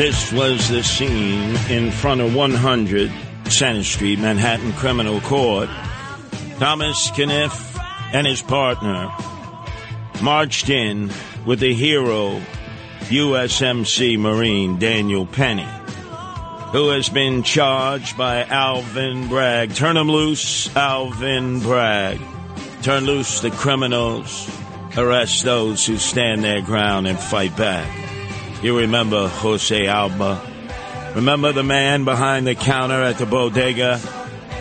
This was the scene in front of 100 Center Street, Manhattan Criminal Court. Thomas Kenniff and his partner marched in with the hero USMC Marine Daniel Penny, who has been charged by Alvin Bragg. Turn him loose, Alvin Bragg. Turn loose the criminals. Arrest those who stand their ground and fight back. You remember Jose Alba. Remember the man behind the counter at the bodega?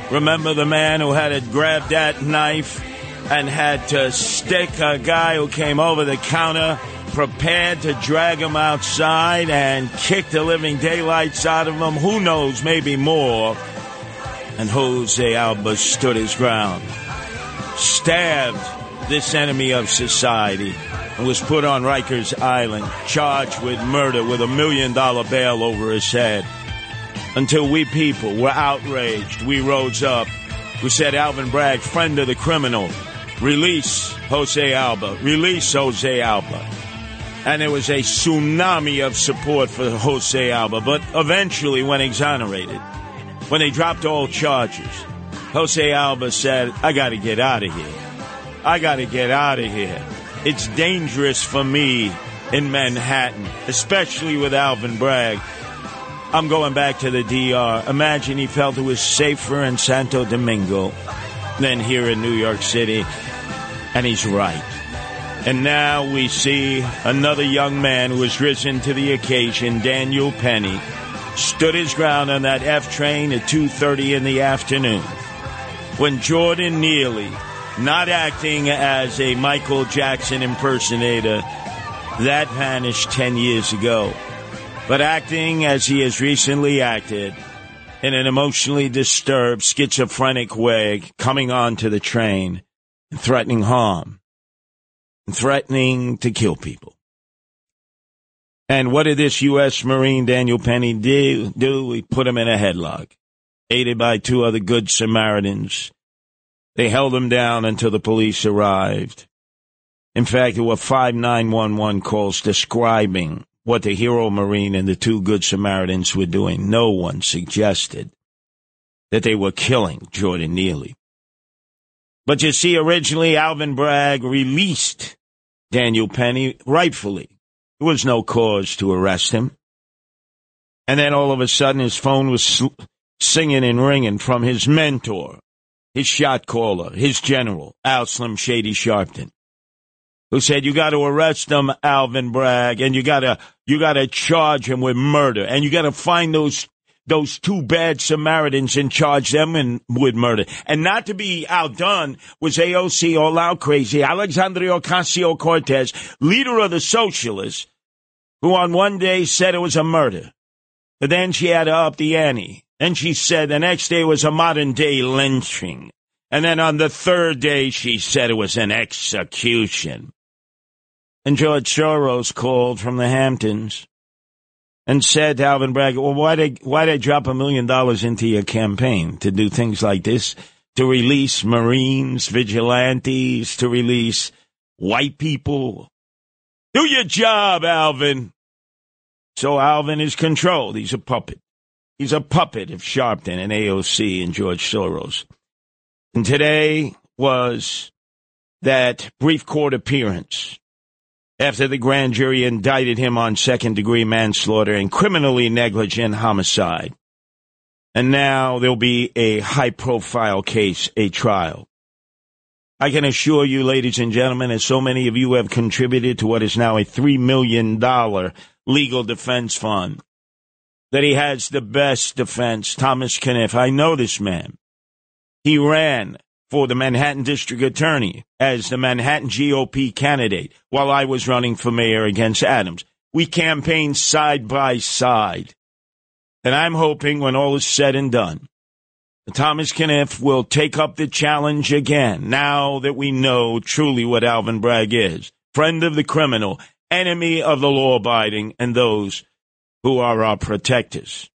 Remember the man who had to grab that knife and had to stick a guy who came over the counter, prepared to drag him outside and kick the living daylights out of him? Who knows, maybe more. And Jose Alba stood his ground, stabbed this enemy of society, was put on Rikers Island, charged with murder with a million dollar bail over his head. Until we people were outraged, we rose up. We said, Alvin Bragg, friend of the criminal, release Jose Alba, release Jose Alba. And there was a tsunami of support for Jose Alba, but eventually, when exonerated, when they dropped all charges, Jose Alba said, I got to get out of here. I got to get out of here. It's dangerous for me in Manhattan, especially with Alvin Bragg. I'm going back to the DR. Imagine he felt it was safer in Santo Domingo than here in New York City. And he's right. And now we see another young man who has risen to the occasion, Daniel Penny, stood his ground on that F train at 2.30 in the afternoon when Jordan Neely, not acting as a Michael Jackson impersonator, that vanished 10 years ago, but acting as he has recently acted in an emotionally disturbed, schizophrenic way, coming onto the train and threatening harm and threatening to kill people. And what did this U.S. Marine Daniel Penny do? do? We put him in a headlock, aided by two other good Samaritans. They held him down until the police arrived. In fact, there were five 911 calls describing what the hero Marine and the two good Samaritans were doing. No one suggested that they were killing Jordan Neely. But you see, originally Alvin Bragg released Daniel Penny rightfully. There was no cause to arrest him. And then all of a sudden his phone was sl- singing and ringing from his mentor, his shot caller, his general, Al Slim Shady Sharpton, who said, you got to arrest him, Alvin Bragg, and you got to, you got to charge him with murder, and you got to find those, those two bad Samaritans and charge them in, with murder. And not to be outdone was AOC all out crazy, Alexandria Ocasio-Cortez, leader of the socialists, who on one day said it was a murder. But then she had to up the ante. Then she said the next day was a modern day lynching. And then on the third day, she said it was an execution. And George Soros called from the Hamptons and said to Alvin Bragg, well, why they, why they drop a million dollars into your campaign to do things like this? To release Marines, vigilantes, to release white people. Do your job, Alvin. So Alvin is controlled. He's a puppet. He's a puppet of Sharpton and AOC and George Soros. And today was that brief court appearance after the grand jury indicted him on second degree manslaughter and criminally negligent homicide. And now there'll be a high profile case, a trial. I can assure you, ladies and gentlemen, as so many of you have contributed to what is now a $3 million legal defense fund, that he has the best defense. Thomas Kenniff, I know this man. He ran for the Manhattan District Attorney as the Manhattan GOP candidate while I was running for mayor against Adams. We campaigned side by side. And I'm hoping when all is said and done, Thomas Kenniff will take up the challenge again now that we know truly what Alvin Bragg is. Friend of the criminal, enemy of the law abiding, and those who are our protectors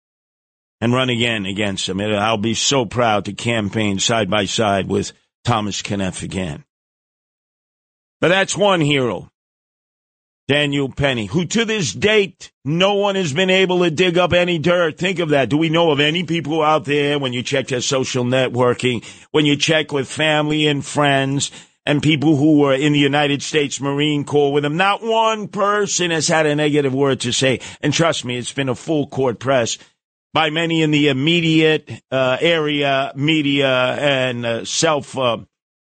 and run again against them. I'll be so proud to campaign side by side with Thomas Kenniff again. But that's one hero, Daniel Penny, who to this date, no one has been able to dig up any dirt. Think of that. Do we know of any people out there when you check their social networking, when you check with family and friends, and people who were in the United States Marine Corps with him. Not one person has had a negative word to say. And trust me, it's been a full court press by many in the immediate uh, area media and uh, self uh,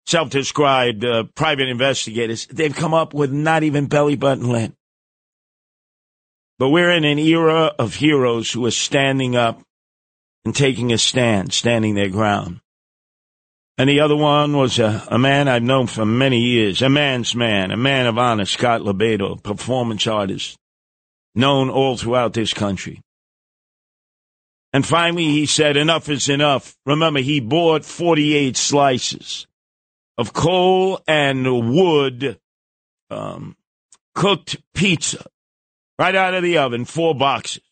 self described uh, private investigators. They've come up with not even belly button lint. But we're in an era of heroes who are standing up and taking a stand, standing their ground. And the other one was a, a man I've known for many years, a man's man, a man of honor, Scott LoBaido, performance artist, known all throughout this country. And finally, he said, enough is enough. Remember, he bought 48 slices of coal and wood um, cooked pizza right out of the oven, four boxes.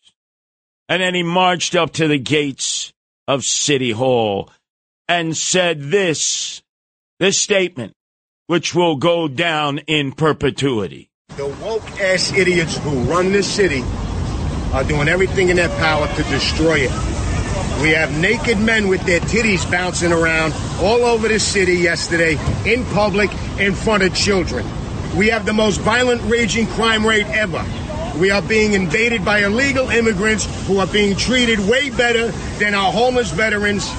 And then he marched up to the gates of City Hall and said this, this statement, which will go down in perpetuity. The woke ass idiots who run this city are doing everything in their power to destroy it. We have naked men with their titties bouncing around all over the city yesterday, in public, in front of children. We have the most violent, raging crime rate ever. We are being invaded by illegal immigrants who are being treated way better than our homeless veterans,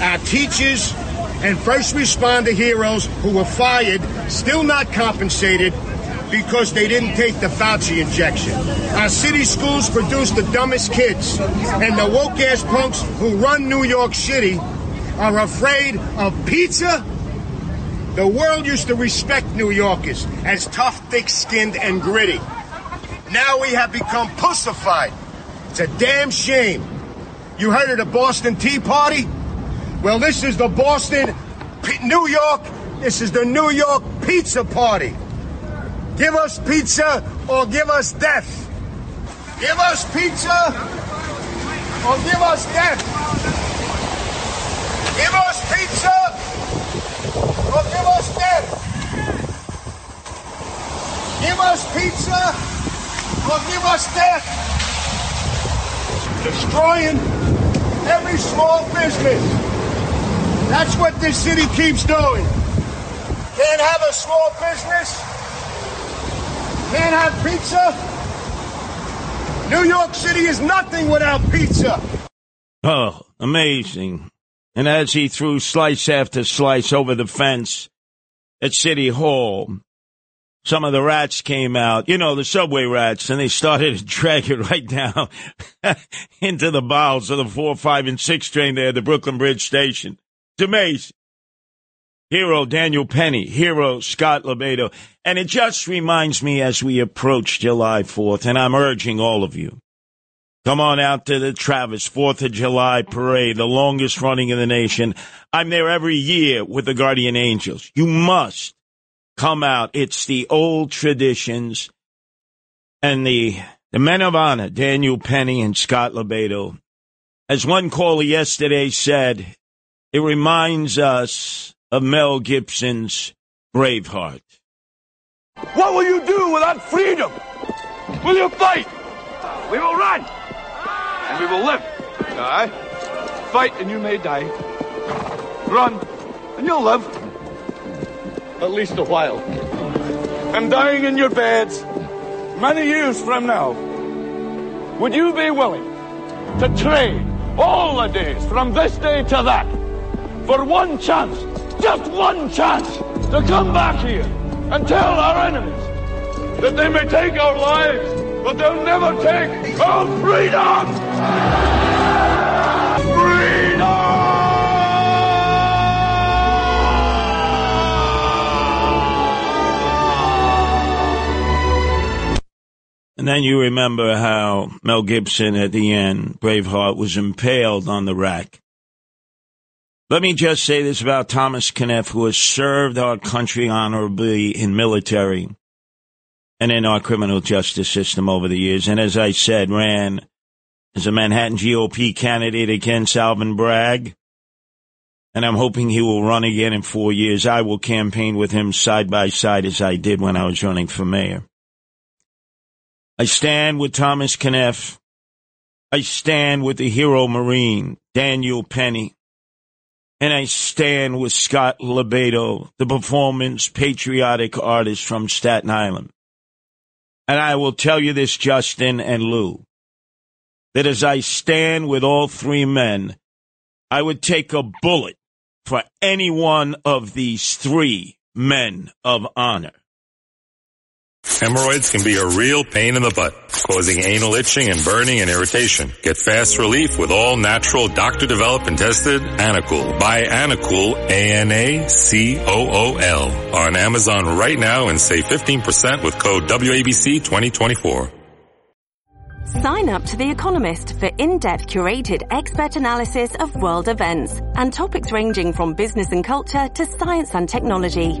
our teachers, and first responder heroes who were fired, still not compensated, because they didn't take the Fauci injection. Our city schools produce the dumbest kids, and the woke ass punks who run New York City are afraid of pizza. The world used to respect New Yorkers as tough, thick skinned, and gritty. Now we have become pussified. It's a damn shame. You heard of the Boston Tea Party? Well, this is the Boston, New York, this is the New York Pizza Party. Give us pizza or give us death. Give us pizza or give us death. Give us pizza or give us death. Give us pizza or give us death. Destroying every small business. That's what this city keeps doing. Can't have a small business. Can't have pizza. New York City is nothing without pizza. Oh, amazing. And as he threw slice after slice over the fence at City Hall, some of the rats came out, you know, the subway rats, and they started to drag it right down into the bowels of the four, five, and six train there at the Brooklyn Bridge Station. It's. Hero Daniel Penny, hero Scott LoBaido. And it just reminds me as we approach July 4th, and I'm urging all of you, come on out to the Travis 4th of July parade, the longest running in the nation. I'm there every year with the Guardian Angels. You must come out. It's the old traditions and the The men of honor, Daniel Penny and Scott LoBaido. As one caller yesterday said, it reminds us of Mel Gibson's Braveheart. What will you do without freedom? Will you fight? We will run. And we will live. Aye. Fight and you may die. Run and you'll live. At least a while. And dying in your beds many years from now. Would you be willing to trade all the days from this day to that for one chance, just one chance, to come back here and tell our enemies that they may take our lives, but they'll never take our freedom! And then you remember how Mel Gibson at the end, Braveheart, was impaled on the rack. Let me just say this about Thomas Kenniff, who has served our country honorably in military and in our criminal justice system over the years. And as I said, ran as a Manhattan GOP candidate against Alvin Bragg. And I'm hoping he will run again in four years. I will campaign with him side by side as I did when I was running for mayor. I stand with Thomas Kenniff. I stand with the hero Marine, Daniel Penny. And I stand with Scott LoBaido, the performance patriotic artist from Staten Island. And I will tell you this, Justin and Lou, that as I stand with all three men, I would take a bullet for any one of these three men of honor. Hemorrhoids can be a real pain in the butt, causing anal itching and burning and irritation. Get fast relief with all natural doctor developed and tested Anacool. Buy Anacool, A-N-A-C-O-O-L on Amazon right now and save 15% with code WABC 2024. Sign up to The Economist for in-depth curated expert analysis of world events and topics ranging from business and culture to science and technology.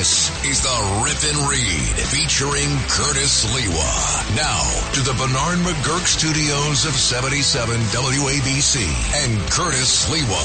This is the Rip and Read featuring Curtis Sliwa. Now to the Bernard McGuirk studios of 77 WABC and Curtis Sliwa.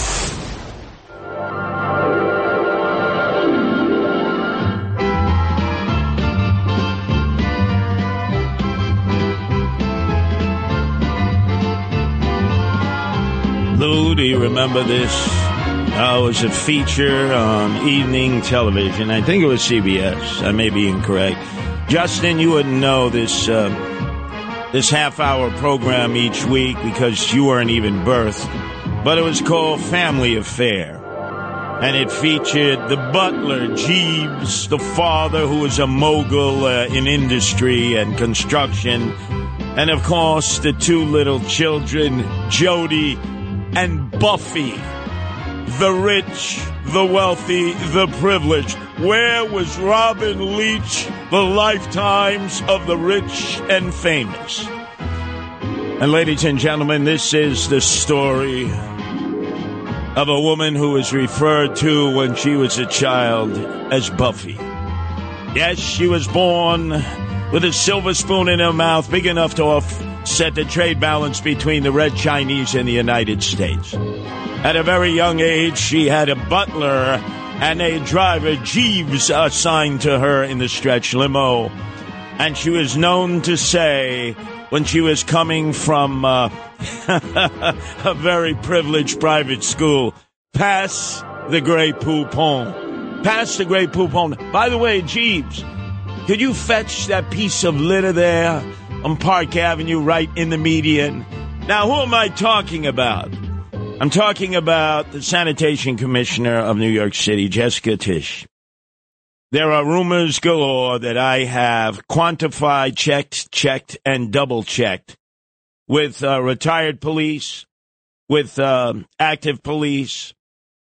Lou, do you remember this? It was a feature on evening television. I think it was CBS. I may be incorrect. Justin, you wouldn't know this uh, this half hour program each week because you weren't even birthed, but it was called Family Affair. And it featured the butler, Jeeves, the father who was a mogul uh, in industry and construction, and of course the two little children, Jody and Buffy the rich, the wealthy, the privileged. Where was Robin Leach, the lifetimes of the rich and famous? And ladies and gentlemen, this is the story of a woman who was referred to when she was a child as Buffy. Yes, she was born with a silver spoon in her mouth big enough to offset the trade balance between the red Chinese and the United States. At a very young age, she had a butler and a driver, Jeeves, assigned to her in the stretch limo. And she was known to say, when she was coming from uh, a very privileged private school, pass the Grey Poupon. Pass the Grey Poupon. By the way, Jeeves, could you fetch that piece of litter there on Park Avenue right in the median? Now, who am I talking about? I'm talking about the sanitation commissioner of New York City, Jessica Tisch. There are rumors galore that I have quantified, checked, checked, and double checked with uh, retired police, with uh, active police,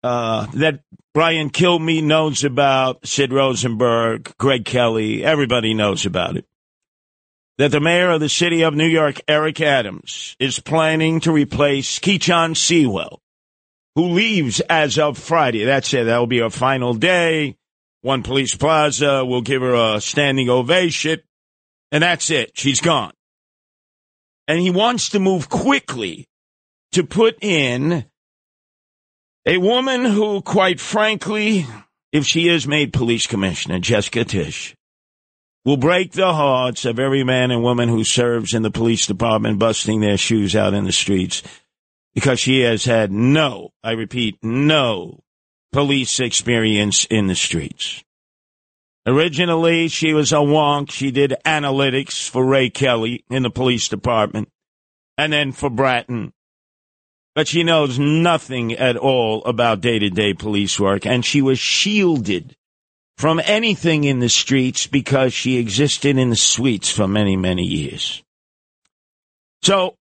uh, that Brian Kilmeade knows about, Sid Rosenberg, Greg Kelly, everybody knows about it. That the mayor of the city of New York, Eric Adams, is planning to replace Keechant Sewell, who leaves as of Friday. That's it. That'll be her final day. One Police Plaza will give her a standing ovation, and that's it. She's gone. And he wants to move quickly to put in a woman who, quite frankly, if she is made police commissioner, Jessica Tisch, will break the hearts of every man and woman who serves in the police department, busting their shoes out in the streets, because she has had no, I repeat, no police experience in the streets. Originally, she was a wonk. She did analytics for Ray Kelly in the police department and then for Bratton. But she knows nothing at all about day to day police work, and she was shielded from anything in the streets because she existed in the suites for many, many years. So,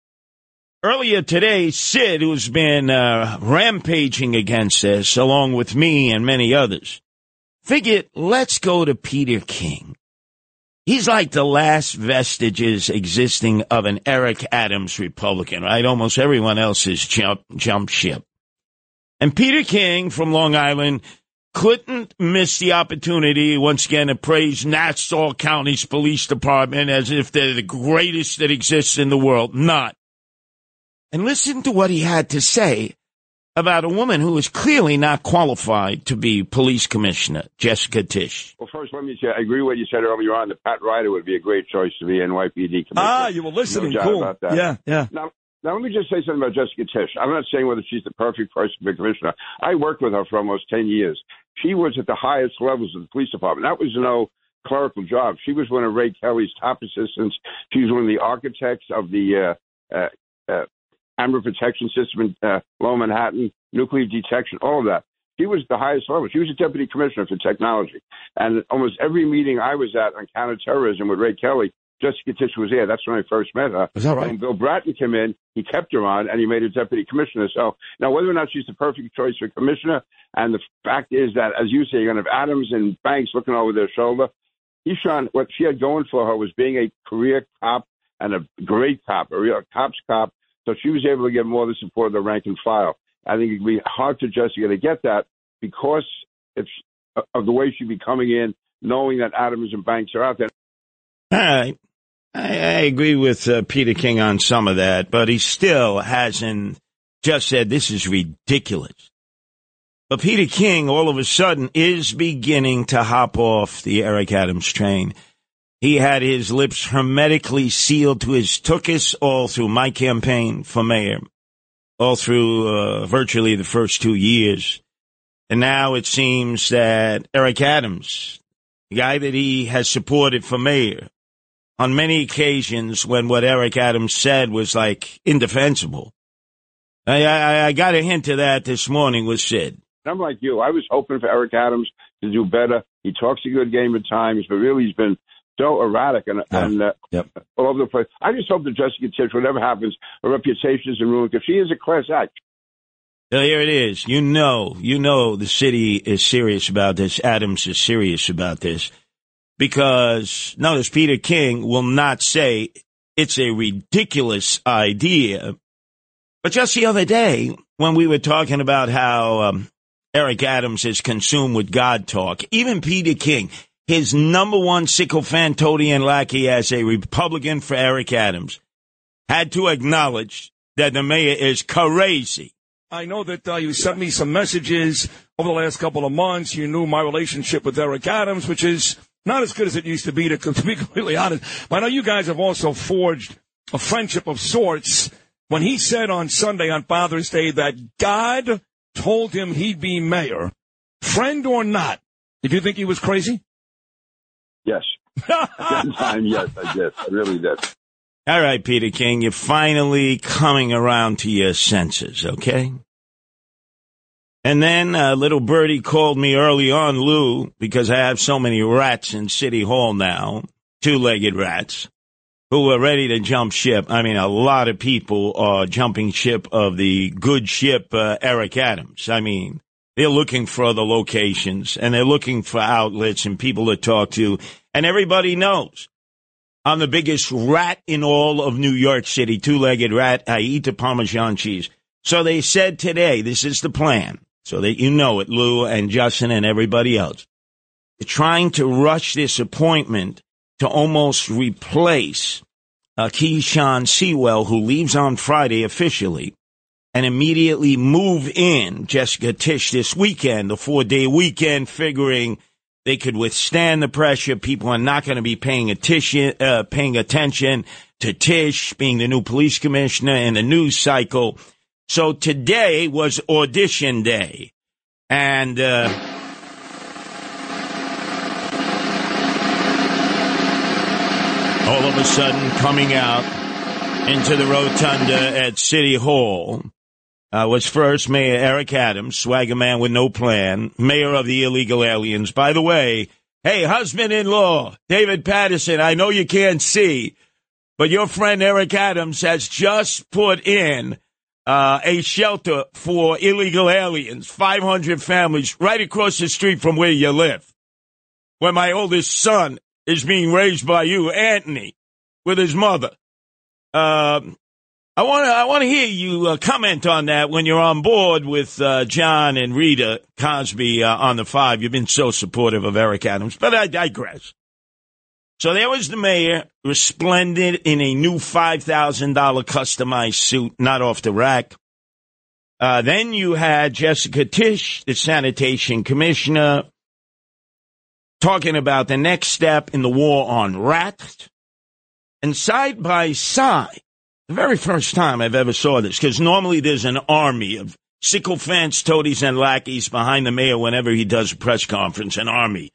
earlier today, Sid, who's been uh, rampaging against this, along with me and many others, figured let's go to Peter King. He's like the last vestiges existing of an Eric Adams Republican, right? Almost everyone else has jump, jumped ship. And Peter King from Long Island couldn't miss the opportunity once again to praise Nassau County's police department as if they're the greatest that exists in the world. Not. And listen to what he had to say about a woman who is clearly not qualified to be police commissioner, Jessica Tisch. Well, first, let me say I agree with what you said earlier on that Pat Ryder would be a great choice to be NYPD commissioner. Ah, you were listening. No doubt cool. about that. Yeah, yeah. Now, now, let me just say something about Jessica Tisch. I'm not saying whether she's the perfect person to be commissioner. I worked with her for almost 10 years. She was at the highest levels of the police department. That was no clerical job. She was one of Ray Kelly's top assistants. She was one of the architects of the uh, uh, uh, Amber Protection System in uh, Lower Manhattan, nuclear detection, all of that. She was the highest level. She was a deputy commissioner for technology. And almost every meeting I was at on counterterrorism with Ray Kelly, Jessica Tisch was there. That's when I first met her. Is that right? When Bill Bratton came in, he kept her on and he made her deputy commissioner. So now whether or not she's the perfect choice for commissioner, and the fact is that, as you say, you're going to have Adams and Banks looking over their shoulder. Ishan, what she had going for her was being a career cop and a great cop, a real cop's cop. So she was able to get more of the support of the rank and file. I think it'd be hard for Jessica to get that because it's of the way she'd be coming in, knowing that Adams and Banks are out there. All right. I, I agree with uh, Peter King on some of that, but he still hasn't just said this is ridiculous. But Peter King, all of a sudden, is beginning to hop off the Eric Adams train. He had his lips hermetically sealed to his tuchus all through my campaign for mayor, all through uh, virtually the first two years. And now it seems that Eric Adams, the guy that he has supported for mayor, on many occasions when what Eric Adams said was like indefensible. I, I, I got a hint of that this morning with Sid. I'm like you. I was hoping for Eric Adams to do better. He talks a good game at times, but really he's been so erratic and, and uh, Yep. all over the place. I just hope that Jessica Tisch, whatever happens, her reputation is in ruin because she is a class act. So here it is. You know, you know the city is serious about this. Adams is serious about this because notice Peter King will not say it's a ridiculous idea. But just the other day, when we were talking about how um, Eric Adams is consumed with God talk, even Peter King, his number one sycophantodian lackey as a Republican for Eric Adams, had to acknowledge that the mayor is crazy. I know that uh, you sent me some messages over the last couple of months. You knew my relationship with Eric Adams, which is not as good as it used to be, to, to be completely honest. But I know you guys have also forged a friendship of sorts. When he said on Sunday on Father's Day that God told him he'd be mayor, friend or not, did you think he was crazy? Yes. At that time, yes, I did. I really did. All right, Peter King, you're finally coming around to your senses, okay? And then uh, little birdie called me early on, Lou, because I have so many rats in City Hall now, two-legged rats, who are ready to jump ship. I mean, a lot of people are jumping ship of the good ship uh, Eric Adams. I mean, they're looking for other locations and they're looking for outlets and people to talk to. And everybody knows I'm the biggest rat in all of New York City, two legged rat. I eat the Parmesan cheese. So they said today, this is the plan, so that you know it, Lou and Justin and everybody else. Trying to rush this appointment to almost replace uh, Keechant Sewell, who leaves on Friday officially, and immediately move in Jessica Tisch this weekend, the four day weekend, figuring they could withstand the pressure. People are not going to be paying attention, uh, paying attention to Tisch being the new police commissioner in the news cycle. So today was audition day. And, uh, all of a sudden coming out into the rotunda at City Hall uh, was first Mayor Eric Adams, swagger man with no plan, mayor of the illegal aliens. By the way, hey, husband in law, David Paterson, I know you can't see, but your friend Eric Adams has just put in uh, a shelter for illegal aliens, 500 families right across the street from where you live, where my oldest son is being raised by you, Anthony, with his mother. Um, I want to I want to hear you uh, comment on that when you're on board with uh, John and Rita Cosby uh, on the five. You've been so supportive of Eric Adams, but I digress. So there was the mayor, resplendent in a new five thousand dollar customized suit, not off the rack. Uh, then you had Jessica Tisch, the sanitation commissioner, talking about the next step in the war on rats. And side by side, the very first time I've ever saw this, because normally there's an army of sycophants, toadies, and lackeys behind the mayor whenever he does a press conference, an army.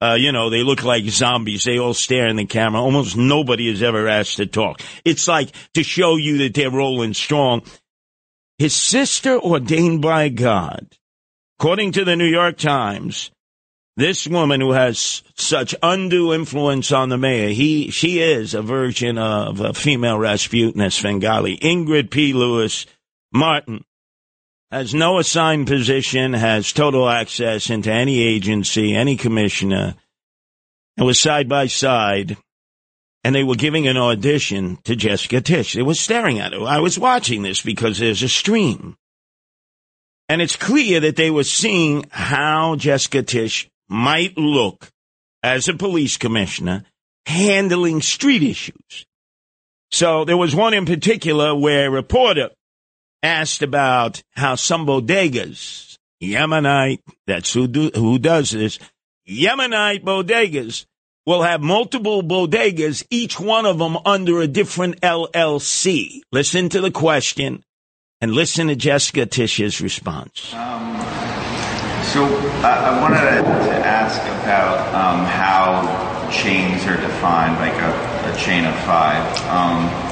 Uh, you know, they look like zombies. They all stare in the camera. Almost nobody is ever asked to talk. It's like to show you that they're rolling strong. His sister ordained by God, according to the New York Times, this woman who has such undue influence on the mayor, he, she is a version of a female Rasputin as Svengali. Ingrid P. Lewis Martin has no assigned position, has total access into any agency, any commissioner, and was side by side. And they were giving an audition to Jessica Tisch. They were staring at her. I was watching this because there's a stream. And it's clear that they were seeing how Jessica Tisch might look as a police commissioner handling street issues. So there was one in particular where a reporter asked about how some bodegas, Yemenite, that's who, do, who does this, Yemenite bodegas will have multiple bodegas, each one of them under a different LLC. Listen to the question and listen to Jessica Tisch's response. Um, so I, I wanted to, to ask about um, how chains are defined, like a, a chain of five. Um,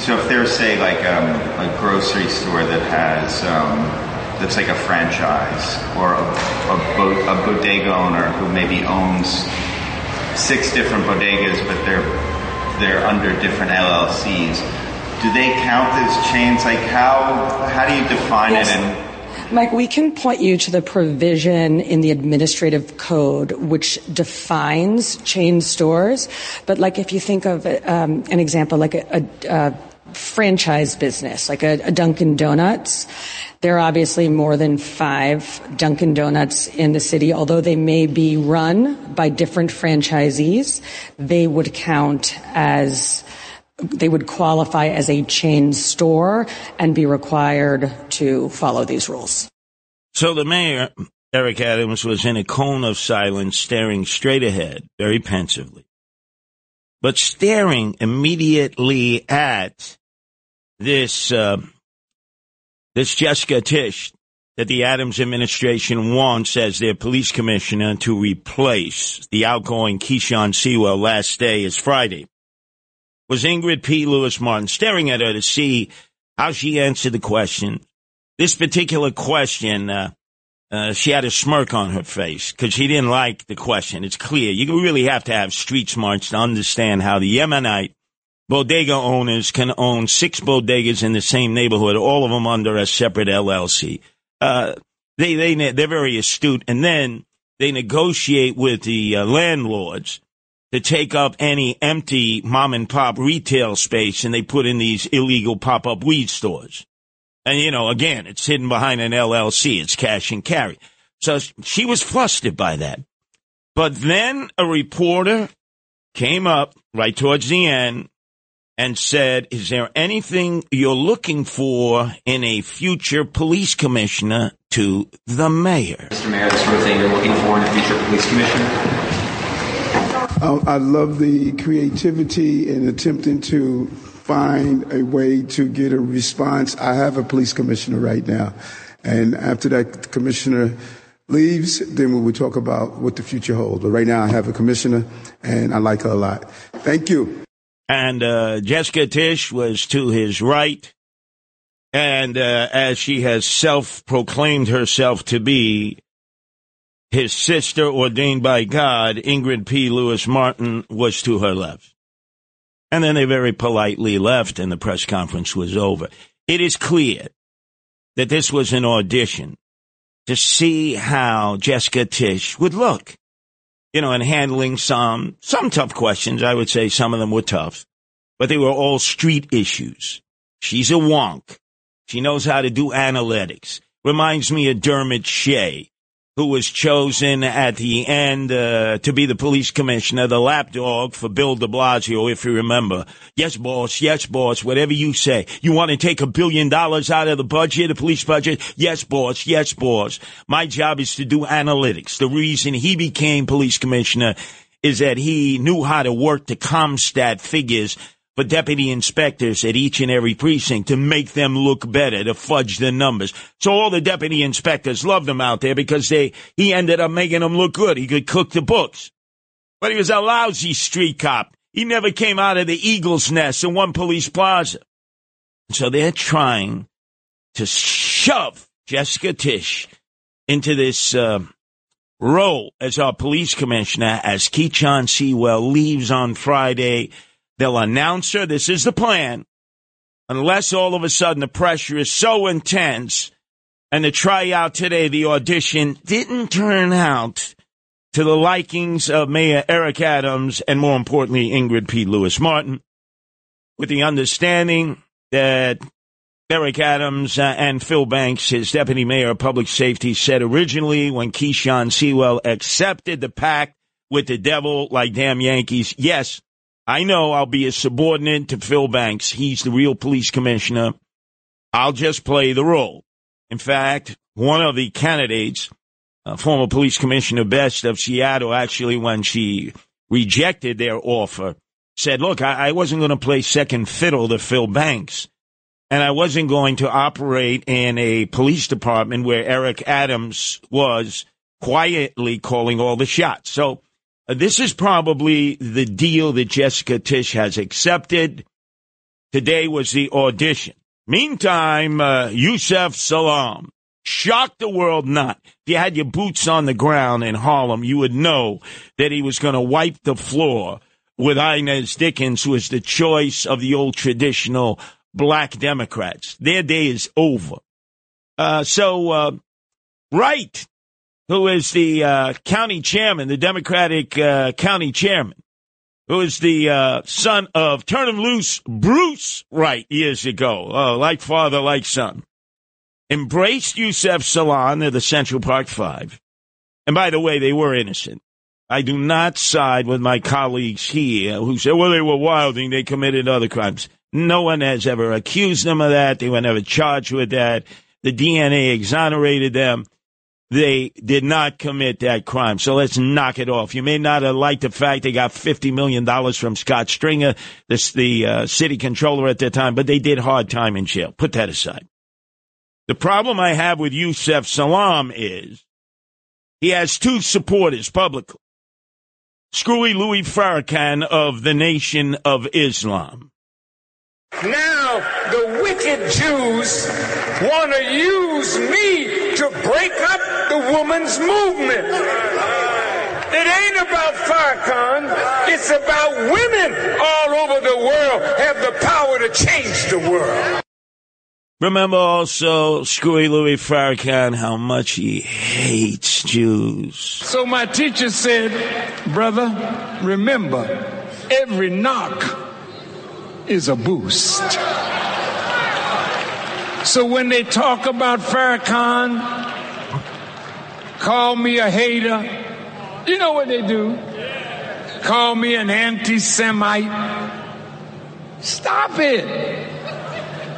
so if there's, say, like um, a grocery store that has um, that's like a franchise, or a, a, bo- a bodega owner who maybe owns six different bodegas, but they're they're under different LLCs. Do they count as chains? Like how how do you define Yes. it? And Mike, we can point you to the provision in the administrative code which defines chain stores. But like if you think of um, an example, like a, a, a franchise business, like a, a Dunkin' Donuts, there are obviously more than five Dunkin' Donuts in the city. Although they may be run by different franchisees, they would count as they would qualify as a chain store and be required to follow these rules. So the mayor, Eric Adams, was in a cone of silence, staring straight ahead, very pensively, but staring immediately at this uh, this Jessica Tisch that the Adams administration wants as their police commissioner to replace the outgoing Keechant Sewell. Last day is Friday. Was Ingrid P. Lewis Martin staring at her to see how she answered the question? This particular question, uh, uh, she had a smirk on her face because she didn't like the question. It's clear. You really have to have street smarts to understand how the Yemenite bodega owners can own six bodegas in the same neighborhood, all of them under a separate LLC. Uh, they they they're very astute, and then they negotiate with the uh, landlords to take up any empty mom and pop retail space, and they put in these illegal pop up weed stores. And you know, again, it's hidden behind an LLC. It's cash and carry. So she was flustered by that. But then a reporter came up right towards the end and said, Is there anything you're looking for in a future police commissioner to the mayor? Mr. Mayor, the sort of thing you're looking for in a future police commissioner? I I love the creativity in attempting to find a way to get a response. I have a police commissioner right now. And after that commissioner leaves, then we will talk about what the future holds. But right now I have a commissioner and I like her a lot. Thank you. And uh, Jessica Tisch was to his right. And uh, as she has self proclaimed herself to be, his sister ordained by God, Ingrid P. Lewis Martin, was to her left. And then they very politely left, and the press conference was over. It is clear that this was an audition to see how Jessica Tish would look, you know, in handling some some tough questions. I would say some of them were tough, but they were all street issues. She's a wonk. She knows how to do analytics. Reminds me of Dermot Shea, who was chosen at the end uh, to be the police commissioner, the lapdog for Bill de Blasio, if you remember. Yes, boss. Yes, boss. Whatever you say. You want to take a billion dollars out of the budget, the police budget? Yes, boss. Yes, boss. My job is to do analytics. The reason he became police commissioner is that he knew how to work the CompStat figures for deputy inspectors at each and every precinct to make them look better, to fudge the numbers. So all the deputy inspectors loved him out there because they, he ended up making them look good. He could cook the books. But he was a lousy street cop. He never came out of the eagle's nest in one police plaza. So they're trying to shove Jessica Tisch into this uh, role as our police commissioner as Keechant Sewell leaves on Friday. They'll announce her. This is the plan. Unless all of a sudden the pressure is so intense and the tryout today, the audition didn't turn out to the likings of Mayor Eric Adams and more importantly, Ingrid P. Lewis Martin, with the understanding that Eric Adams uh, and Phil Banks, his deputy mayor of public safety, said originally when Keechant Sewell accepted the pact with the devil like damn Yankees, yes, I know I'll be a subordinate to Phil Banks. He's the real police commissioner. I'll just play the role. In fact, one of the candidates, uh, former police commissioner Best of Seattle, actually, when she rejected their offer, said, look, I, I wasn't going to play second fiddle to Phil Banks. And I wasn't going to operate in a police department where Eric Adams was quietly calling all the shots. So this is probably the deal that Jessica Tisch has accepted. Today was the audition. Meantime, uh, Yusef Salaam shocked the world not. If you had your boots on the ground in Harlem, you would know that he was going to wipe the floor with Inez Dickens, who is the choice of the old traditional black Democrats. Their day is over. Uh, so, uh, right, who is the uh, county chairman, the Democratic uh, county chairman, who is the uh, son of Turn 'em Loose Bruce Wright years ago, uh, like father, like son, embraced Yusef Salaam of the Central Park Five. And by the way, they were innocent. I do not side with my colleagues here who say, well, they were wilding, they committed other crimes. No one has ever accused them of that. They were never charged with that. The DNA exonerated them. They did not commit that crime. So let's knock it off. You may not have liked the fact they got $50 million from Scott Stringer, this, the uh, city controller at that time, but they did hard time in jail. Put that aside. The problem I have with Yusef Salaam is he has two supporters publicly. Screwy Louis Farrakhan of the Nation of Islam. Now the wicked Jews want to use me to break up the woman's movement. It ain't about Farrakhan. It's about women all over the world have the power to change the world. Remember also Screwy Louis Farrakhan, how much he hates Jews. So my teacher said, brother, remember, every knock is a boost. So when they talk about Farrakhan, call me a hater, you know what they do? Call me an anti-Semite. Stop it.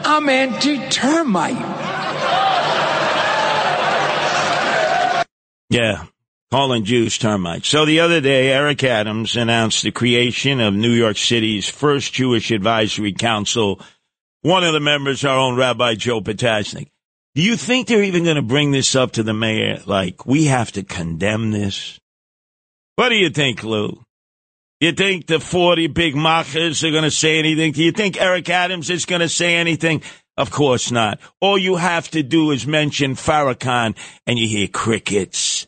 I'm anti-termite. Yeah, calling Jews termites. So the other day, Eric Adams announced the creation of New York City's first Jewish Advisory Council. One of the members, our own Rabbi Joe Potasnik. Do you think they're even going to bring this up to the mayor? Like, we have to condemn this? What do you think, Lou? You think the 40 big machas are going to say anything? Do you think Eric Adams is going to say anything? Of course not. All you have to do is mention Farrakhan and you hear crickets.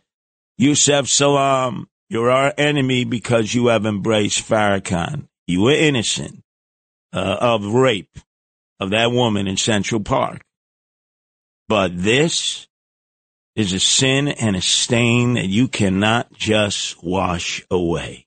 Yusef Salaam, you're our enemy because you have embraced Farrakhan. You were innocent uh, of rape of that woman in Central Park. But this is a sin and a stain that you cannot just wash away.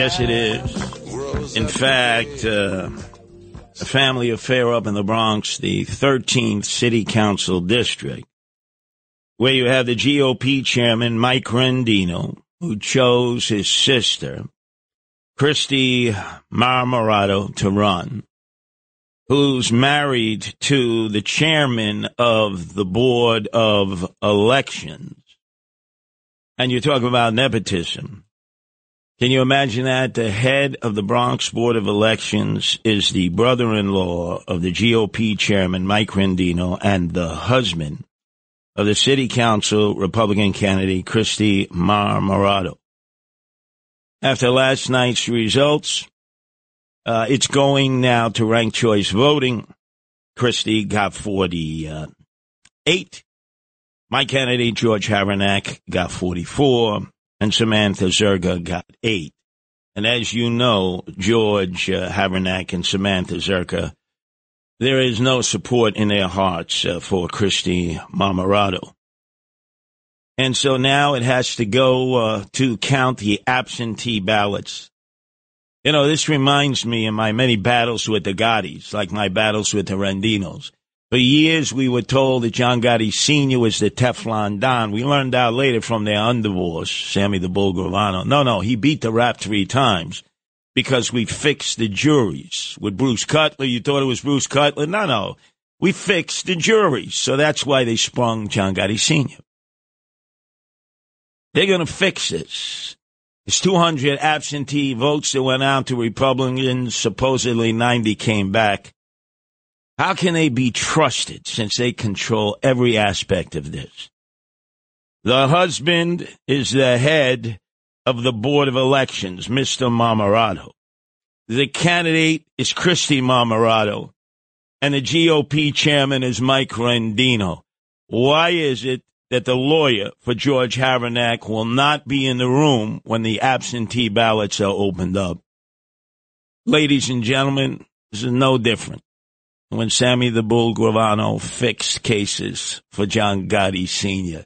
Yes, it is. In fact, uh, a family affair up in the Bronx, the 13th City Council District, where you have the GOP chairman, Mike Rendino, who chose his sister, Kristy Marmorato, to run, who's married to the chairman of the Board of Elections. And you're talking about nepotism. Can you imagine that? The head of the Bronx Board of Elections is the brother in law of the GOP chairman, Mike Rendino, and the husband of the city council Republican candidate, Kristy Marmorato. After last night's results, uh, it's going now to ranked choice voting. Kristy got 48. My candidate, George Havranek, got 44 and Samantha Zherka got eight. And as you know, George uh, Havranek and Samantha Zherka, there is no support in their hearts uh, for Kristy Marmorato. And so now it has to go uh, to count the absentee ballots. You know, this reminds me of my many battles with the Gottis, like my battles with the Rendinos. For years, we were told that John Gotti Sr. was the Teflon Don. We learned out later from their underboss, Sammy the Bull Gravano. No, no, he beat the rap three times because we fixed the juries. With Bruce Cutler, you thought it was Bruce Cutler? No, no. We fixed the juries. So that's why they sprung John Gotti Sr. They're going to fix this. There's 200 absentee votes that went out to Republicans. Supposedly 90 came back. How can they be trusted since they control every aspect of this? The husband is the head of the Board of Elections, Mr. Marmorato. The candidate is Kristy Marmorato, and the GOP chairman is Mike Rendino. Why is it that the lawyer for George Havranek will not be in the room when the absentee ballots are opened up? Ladies and gentlemen, this is no different when Sammy the Bull Gravano fixed cases for John Gotti Sr.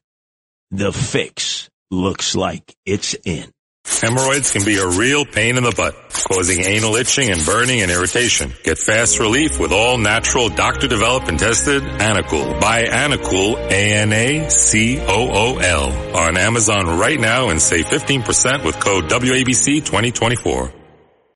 The fix looks like it's in. Hemorrhoids can be a real pain in the butt, causing anal itching and burning and irritation. Get fast relief with all natural doctor developed and tested Anacool. Buy Anacool, A-N-A-C-O-O-L on Amazon right now and save 15% with code WABC 2024.